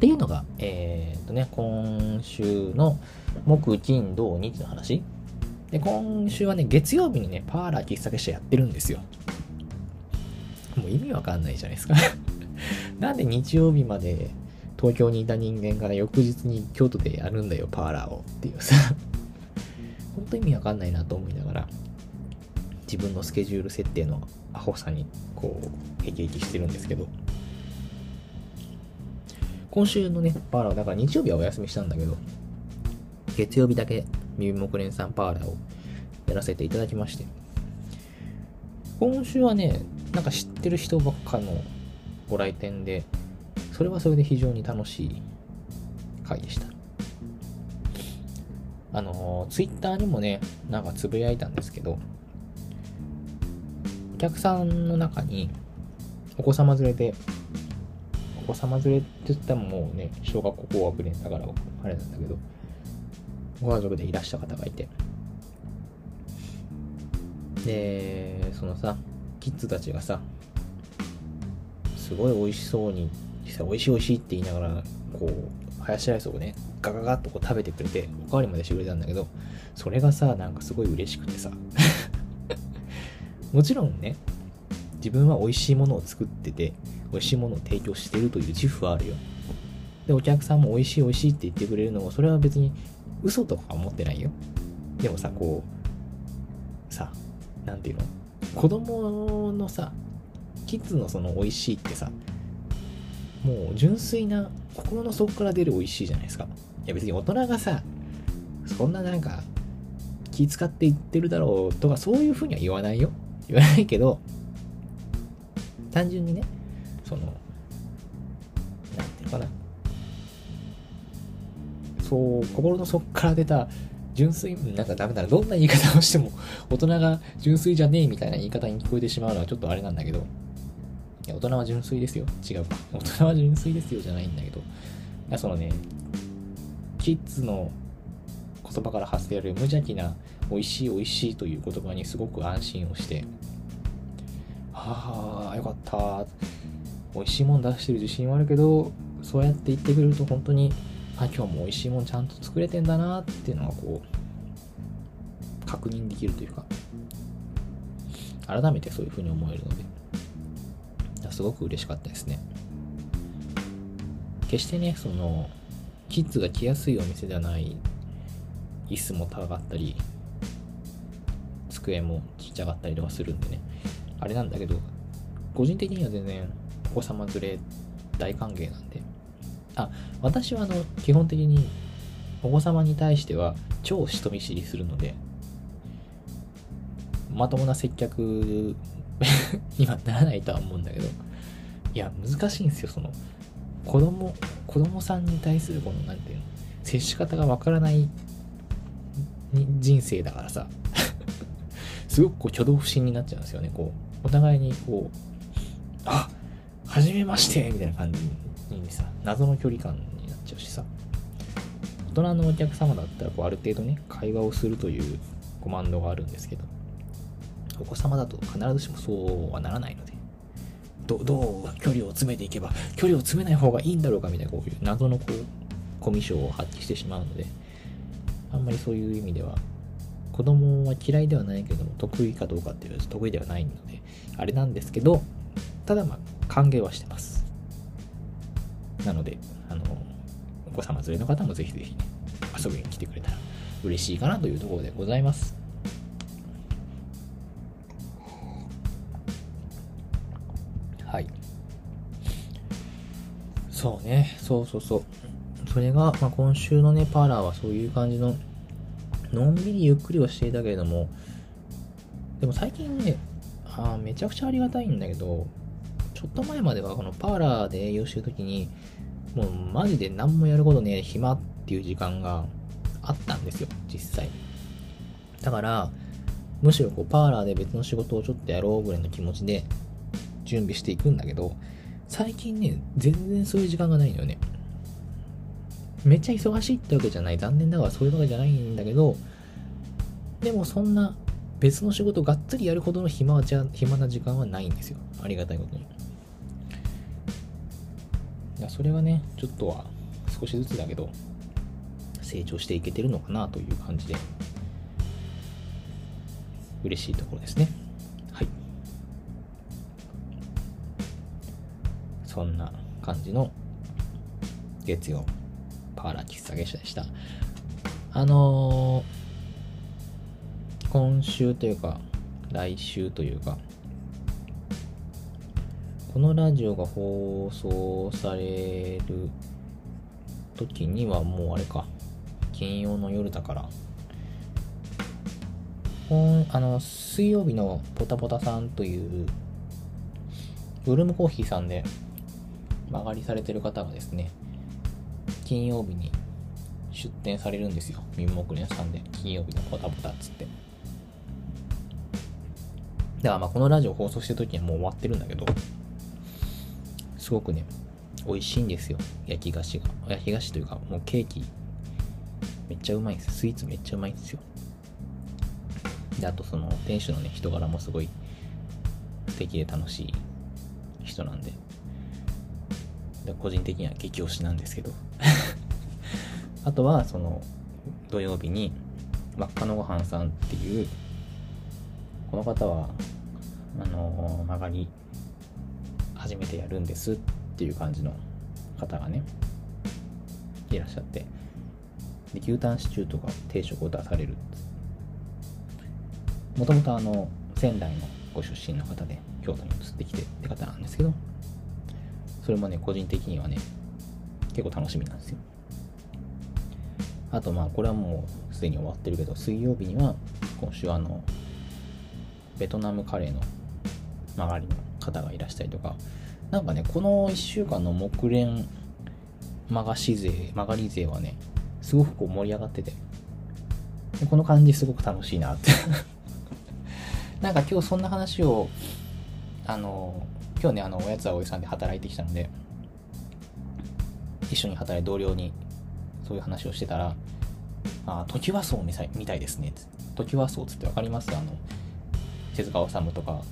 ていうのが、えー、っとね、今週の木、金、土、日の話。で、今週はね、月曜日にね、パーラー喫茶結社やってるんですよ。もう意味わかんないじゃないですか [LAUGHS] なんで日曜日まで東京にいた人間から翌日に京都でやるんだよ、パーラーをっていうさ本当意味わかんないなと思いながら、自分のスケジュール設定のアホさにこう、へきへきしてるんですけど、今週のね、パーラー、だから日曜日はお休みしたんだけど、月曜日だけ耳木蓮さんパーラーをやらせていただきまして、今週はね、なんか知ってる人ばっかのご来店で、それはそれで非常に楽しい回でした。あの、ツイッターにもね、なんかつぶやいたんですけど、お客さんの中に、お子様連れで、お子様連れって言ったらもうね、小学校高学年だからあれなんだけど、ご家族でいらした方がいて、で、そのさ、キッズたちがさ、すごい美味しそうに、美味しい美味しいって言いながら、こう、ハヤシライスをね、ガガガッとこう食べてくれて、おかわりまでしてくれたんだけど、それがさ、なんかすごい嬉しくてさ、もちろんね、自分は美味しいものを作ってて、美味しいものを提供してるという自負はあるよ。で、お客さんも美味しい美味しいって言ってくれるのも、それは別に嘘とか思ってないよ。でもさ、こう、さ、なんていうの？子供のさ、キッズのその美味しいってさ、もう純粋な心の底から出る美味しいじゃないですか。いや別に大人がさ、そんななんか気使って言ってるだろうとかそういうふうには言わないよ。言わないけど、単純にね、その、なんていうのかな。そう、心の底から出た純粋、なんかダメだな。どんな言い方をしても、大人が純粋じゃねえみたいな言い方に聞こえてしまうのはちょっとあれなんだけど、いや、大人は純粋ですよ。違うか。大人は純粋ですよじゃないんだけど、いや、そのね、キッズの言葉から発せられる無邪気な美味しい美味しいという言葉にすごく安心をして、ああ、よかった。美味しいもん出してる自信はあるけど、そうやって言ってくれると本当にあ今日も美味しいもんちゃんと作れてんだなっていうのがこう確認できるというか改めてそういうふうに思えるのですごく嬉しかったですね決してねそのキッズが来やすいお店ではない椅子も高かったり机もちっちゃかったりとかするんでね。あれなんだけど個人的には全然お子様連れ大歓迎なんで。あ、私はあの、基本的にお子様に対しては超人見知りするので、まともな接客 [LAUGHS] にはならないとは思うんだけど、いや、難しいんですよ、その、子供、子供さんに対するこの、なんていうの、接し方がわからない人生だからさ、すごくこう挙動不審になっちゃうんですよね、こう、お互いにこう、あはじめましてみたいな感じにさ、謎の距離感になっちゃうしさ、大人のお客様だったらこうある程度ね、会話をするというコマンドがあるんですけど、お子様だと必ずしもそうはならないので、どどう距離を詰めていけば、距離を詰めない方がいいんだろうかみたいな、こういう謎のこう、コミュ障を発揮してしまうので、あんまりそういう意味では、子供は嫌いではないけども、得意かどうかっていうと得意ではないので、あれなんですけど、ただまあ、歓迎はしてます。なので、あの、お子様連れの方もぜひぜひね、遊びに来てくれたら嬉しいかなというところでございます。はい。そうね、そうそうそう。それが、まあ、今週のね、パーラーはそういう感じの、のんびりゆっくりはしていたけれども、でも最近ね、あめちゃくちゃありがたいんだけど、ちょっと前まではこのパーラーで営業してるときに、もうマジで何もやることね、暇っていう時間があったんですよ、実際。だから、むしろこうパーラーで別の仕事をちょっとやろうぐらいの気持ちで準備していくんだけど、最近ね、全然そういう時間がないのよね。めっちゃ忙しいってわけじゃない。残念ながらそういうわけじゃないんだけど、でもそんな別の仕事がっつりやるほどの暇はじゃ暇な時間はないんですよ。ありがたいことに。やそれはね、ちょっとは少しずつだけど、成長していけてるのかなという感じで、嬉しいところですね。はい。そんな感じの月曜、パーラー喫茶でした。あのー、今週というか、来週というか、このラジオが放送される時にはもうあれか、金曜の夜だから、あの、水曜日のポタポタさんという、ブルームコーヒーさんで曲がりされてる方がですね、金曜日に出店されるんですよ。民目連さんで、金曜日のポタポタっつって。だからまあこのラジオ放送してる時にはもう終わってるんだけど、すごくね、美味しいんですよ。焼き菓子が。焼き菓子というか、もうケーキ、めっちゃうまいんですスイーツめっちゃうまいんですよ。で、あとその、店主のね、人柄もすごい素敵で楽しい人なんで、で個人的には激推しなんですけど。あとは、その、土曜日に、真っ赤のごはんさんっていう、この方は、あの、曲がり初めてやるんですっていう感じの方がねいらっしゃってで牛タンシチューとか定食を出されるもともとあの仙台のご出身の方で京都に移ってきてって方なんですけどそれもね個人的にはね結構楽しみなんですよ。あとまあこれはもうすでに終わってるけど水曜日には今週あのベトナムカレーの曲がりの方がいらしたりとか、なんかね、この1週間の木蓮曲がし勢、曲がり勢はね、すごくこう盛り上がってて、でこの感じすごく楽しいなって。[LAUGHS] なんか今日そんな話を、あの、今日ね、あの、おやつはおじさんで働いてきたので、一緒に働いて同僚にそういう話をしてたら、あ、トキワ荘みたいですね。トキワ荘つってわかります？あの、手塚治虫とか、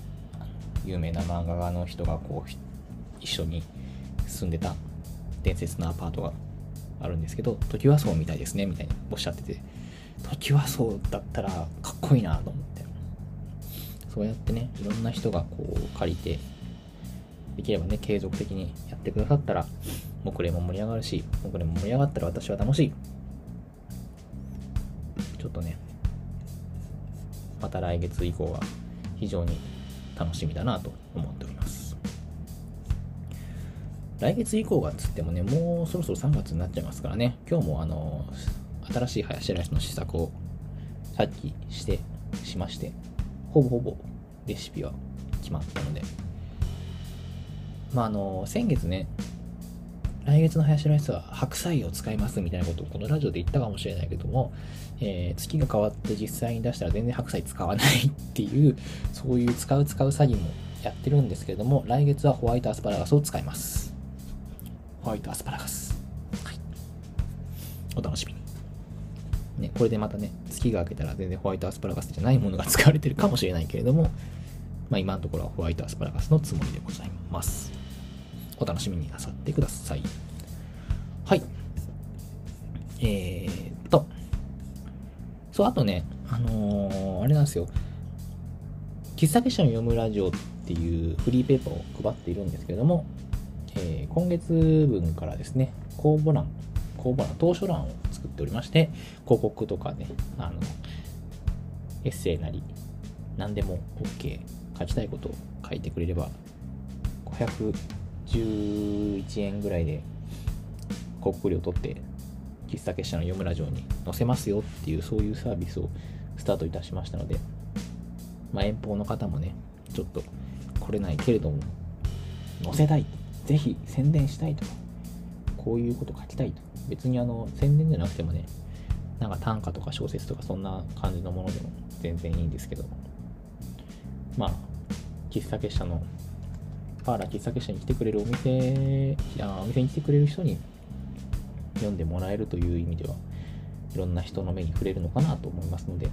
有名な漫画家の人がこう一緒に住んでた伝説のアパートがあるんですけど、トキワ荘みたいですね、みたいにおっしゃってて、トキワ荘だったらかっこいいなと思って。そうやってね、いろんな人がこう借りて、できればね、継続的にやってくださったら、木蓮も盛り上がるし、木蓮も盛り上がったら私は楽しい。ちょっとね、また来月以降は非常に楽しみだなと思っております。来月以降がつってもね、もうそろそろ3月になっちゃいますからね、今日もあの、新しいハヤシライスの試作をさっきして、しまして、ほぼほぼレシピは決まったので、まああの、先月ね、来月のハヤシライスは白菜を使いますみたいなことをこのラジオで言ったかもしれないけども、えー、月が変わって実際に出したら全然白菜使わないっていう、そういう使う使う詐欺もやってるんですけれども、来月はホワイトアスパラガスを使います。ホワイトアスパラガス。はい。お楽しみに。ね、これでまたね、月が明けたら全然ホワイトアスパラガスじゃないものが使われてるかもしれないけれども、まあ今のところはホワイトアスパラガスのつもりでございます。お楽しみになさってください。はい。えー、っと、そう、あとね、あのー、あれなんですよ。喫茶結社の読むラジオっていうフリーペーパーを配っているんですけれども、えー、今月分からですね、公募欄、公募欄、当初欄を作っておりまして、広告とかね、あの、エッセイなり、何でも OK、書きたいことを書いてくれれば、500 11円ぐらいで広告料取って、喫茶結社の読むラジオに載せますよっていう、そういうサービスをスタートいたしましたので、まあ、遠方の方もね、ちょっと来れないけれども、載せたい、ぜひ宣伝したいと。か、こういうこと書きたいと。別にあの、宣伝じゃなくてもね、なんか短歌とか小説とかそんな感じのものでも全然いいんですけど、まあ、喫茶結社の、パーラ喫茶店に来てくれるお店、あお店に来てくれる人に読んでもらえるという意味では、いろんな人の目に触れるのかなと思いますので、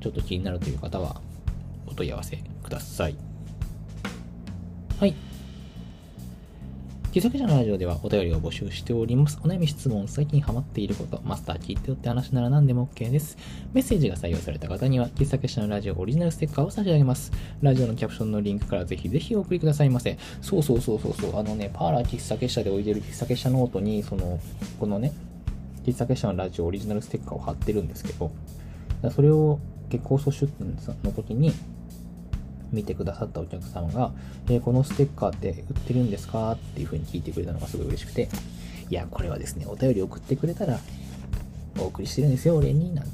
ちょっと気になるという方は、お問い合わせください。はい。喫茶結社のラジオではお便りを募集しております。お悩み質問、最近ハマっていること、マスター聞いてよって話なら何でも OK です。メッセージが採用された方には、喫茶結社のラジオオリジナルステッカーを差し上げます。ラジオのキャプションのリンクからぜひぜひお送りくださいませ。そうそうそうそうそう、あのね、パーラー喫茶結社で置いてる喫茶結社ノートに、その、このね、喫茶結社のラジオオリジナルステッカーを貼ってるんですけど、それを月光荘出店の時に、見てくださったお客様が、えー、このステッカーって売ってるんですかっていう風に聞いてくれたのがすごい嬉しくて、いや、これはですね、お便り送ってくれたら、お送りしてるんですよ、お礼に、なんつっ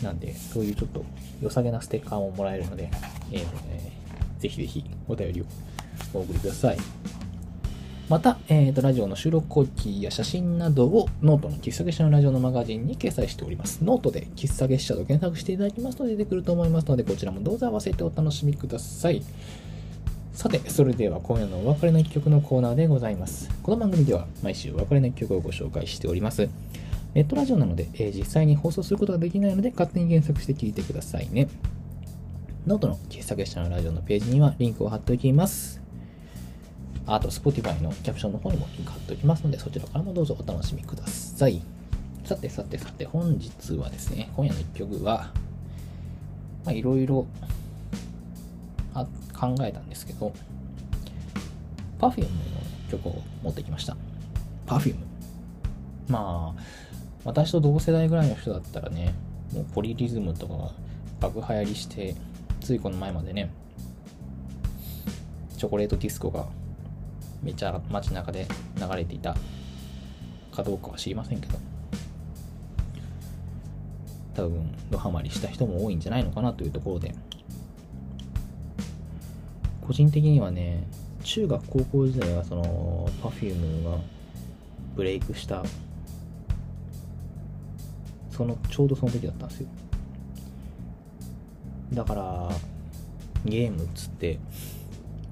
て。なんで、そういうちょっと良さげなステッカーももらえるので、えー、ぜひぜひお便りをお送りください。また、えーと、ラジオの収録後記や写真などをノートの喫茶結社のラジオのマガジンに掲載しております。ノートで喫茶結社と検索していただきますと出てくると思いますので、こちらもどうぞ合わせてお楽しみください。さて、それでは今夜のお別れの一曲のコーナーでございます。この番組では毎週お別れの一曲をご紹介しております。ネットラジオなので、えー、実際に放送することができないので、勝手に検索して聞いてくださいね。ノートの喫茶結社のラジオのページにはリンクを貼っておきます。あと、Spotify のキャプションの方にもリンク貼っておきますので、そちらからもどうぞお楽しみください。さてさてさて、本日はですね、今夜の一曲は、ま、いろいろ考えたんですけど、Perfume の曲を持ってきました。Perfume。まあ、私と同世代ぐらいの人だったらね、もうポリリズムとかが爆流行りして、ついこの前までね、チョコレートディスコがめっちゃ街中で流れていたかどうかは知りませんけど。多分ドハマりした人も多いんじゃないのかなというところで。個人的にはね中学高校時代はその Perfume がブレイクしたそのちょうどその時だったんですよ。だからゲームっつって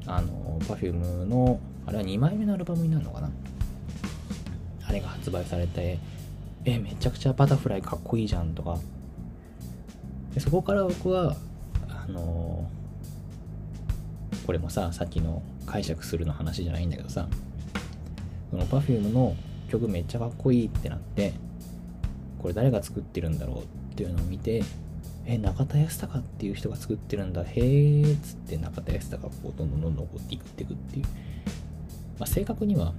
あの Perfume のあれは2枚目のアルバムになるのかな？あれが発売されて、え、めちゃくちゃバタフライかっこいいじゃんとか。でそこから僕は、あのー、これもさ、さっきの解釈するの話じゃないんだけどさ、その Perfume の曲めっちゃかっこいいってなって、これ誰が作ってるんだろうっていうのを見て、え、中田康隆っていう人が作ってるんだ、へーっつって中田康隆がこうどんどんどんどんこっていくっていくっていう。まあ、正確には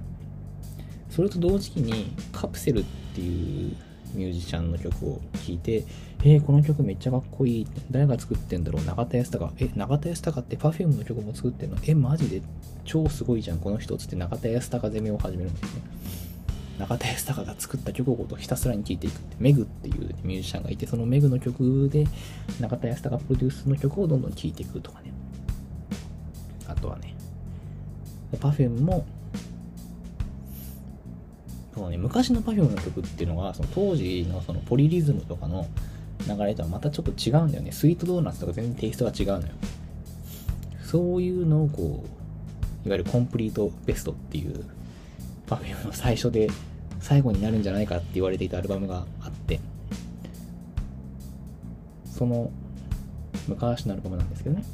それと同時期にカプセルっていうミュージシャンの曲を聴いて、えー、この曲めっちゃかっこいい。誰が作ってんだろう永田康隆。え、永田康隆って Perfume の曲も作ってんの？え、マジで？超すごいじゃん、この人。つって永田康隆攻めを始めるんですね。永田康隆が作った曲をひたすらに聴いていくって。メグっていうミュージシャンがいて、そのメグの曲で永田康隆プロデュースの曲をどんどん聴いていくとかね。あとはね、Perfume もそのね、昔の Perfume の曲っていうのがその当時のそのポリリズムとかの流れとはまたちょっと違うんだよね。スイートドーナツとか全然テイストが違うのよ。そういうのをこういわゆるコンプリートベストっていう Perfume の最初で最後になるんじゃないかって言われていたアルバムがあって。その昔のアルバムなんですけどね。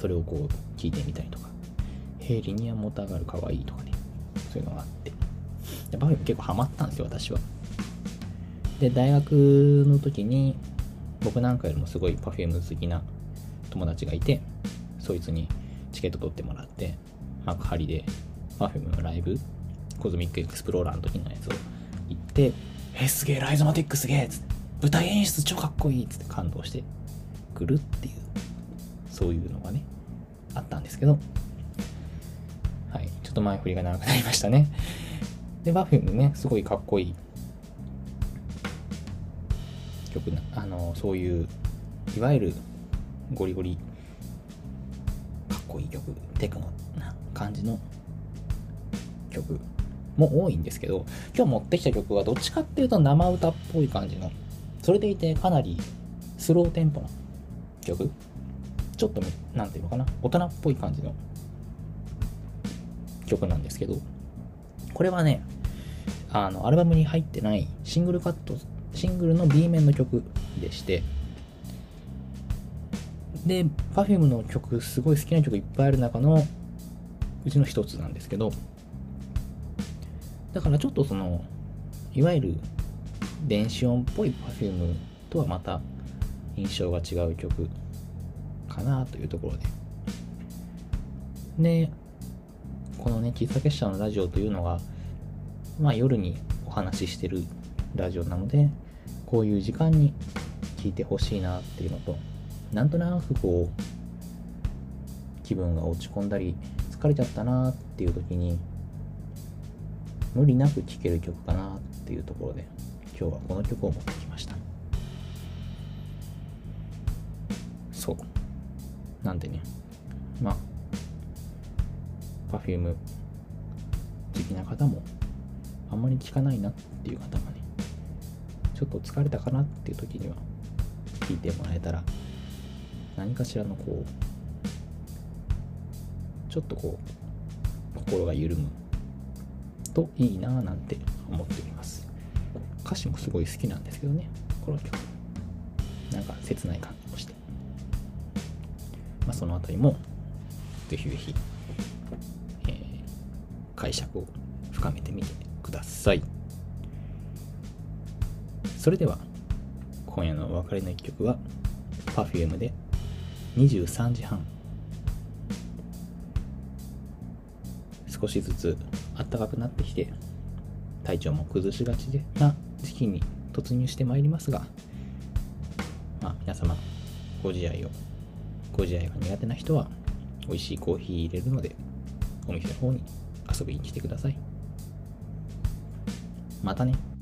それをこう聞いてみたりとか。ヘイリニアモーターガールかわいいとかねそういうのがあって。で Perfume 結構ハマったんですよ私は。で大学の時に僕なんかよりもすごい Perfume 好きな友達がいてそいつにチケット取ってもらって幕張で Perfume のライブコズミックエクスプローラーの時のやつを行ってえすげえライゾマティックすげえつって舞台演出超かっこいいつって感動してくるっていうそういうのがねあったんですけどっと前振りが長くなりましたね。で Perfume ねすごいかっこいい。曲なあのそういういわゆるゴリゴリかっこいい曲テクノな感じの曲も多いんですけど今日持ってきた曲はどっちかっていうと生歌っぽい感じのそれでいてかなりスローテンポな曲？ちょっと何ていうのかな？大人っぽい感じの曲なんですけどこれはねあのアルバムに入ってないシングルカットシングルの B 面の曲でしてで Perfume の曲すごい好きな曲いっぱいある中のうちの一つなんですけどだからちょっとそのいわゆる電子音っぽい Perfume とはまた印象が違う曲かなというところで。でこのね喫茶結社のラジオというのがまあ夜にお話ししてるラジオなのでこういう時間に聞いてほしいなっていうのとなんとなくこう気分が落ち込んだり疲れちゃったなっていう時に無理なく聴ける曲かなっていうところで今日はこの曲を持ってきました。そう。なんでね。まあ Perfume 好きな方もあんまり聴かないなっていう方もねちょっと疲れたかなっていう時には聞いてもらえたら何かしらのこうちょっとこう心が緩むといいなぁなんて思っております。歌詞もすごい好きなんですけどねこの曲。なんか切ない感じもして。まあそのあたりもぜひぜひ、解釈を深めてみてください。それでは今夜のお別れの一曲は Perfume で23時半。少しずつ暖かくなってきて体調も崩しがちでな時期に突入してまいりますが、まあ、皆様ご自愛をご自愛が苦手な人は美味しいコーヒー入れるのでお店の方に遊びに来てください。またね。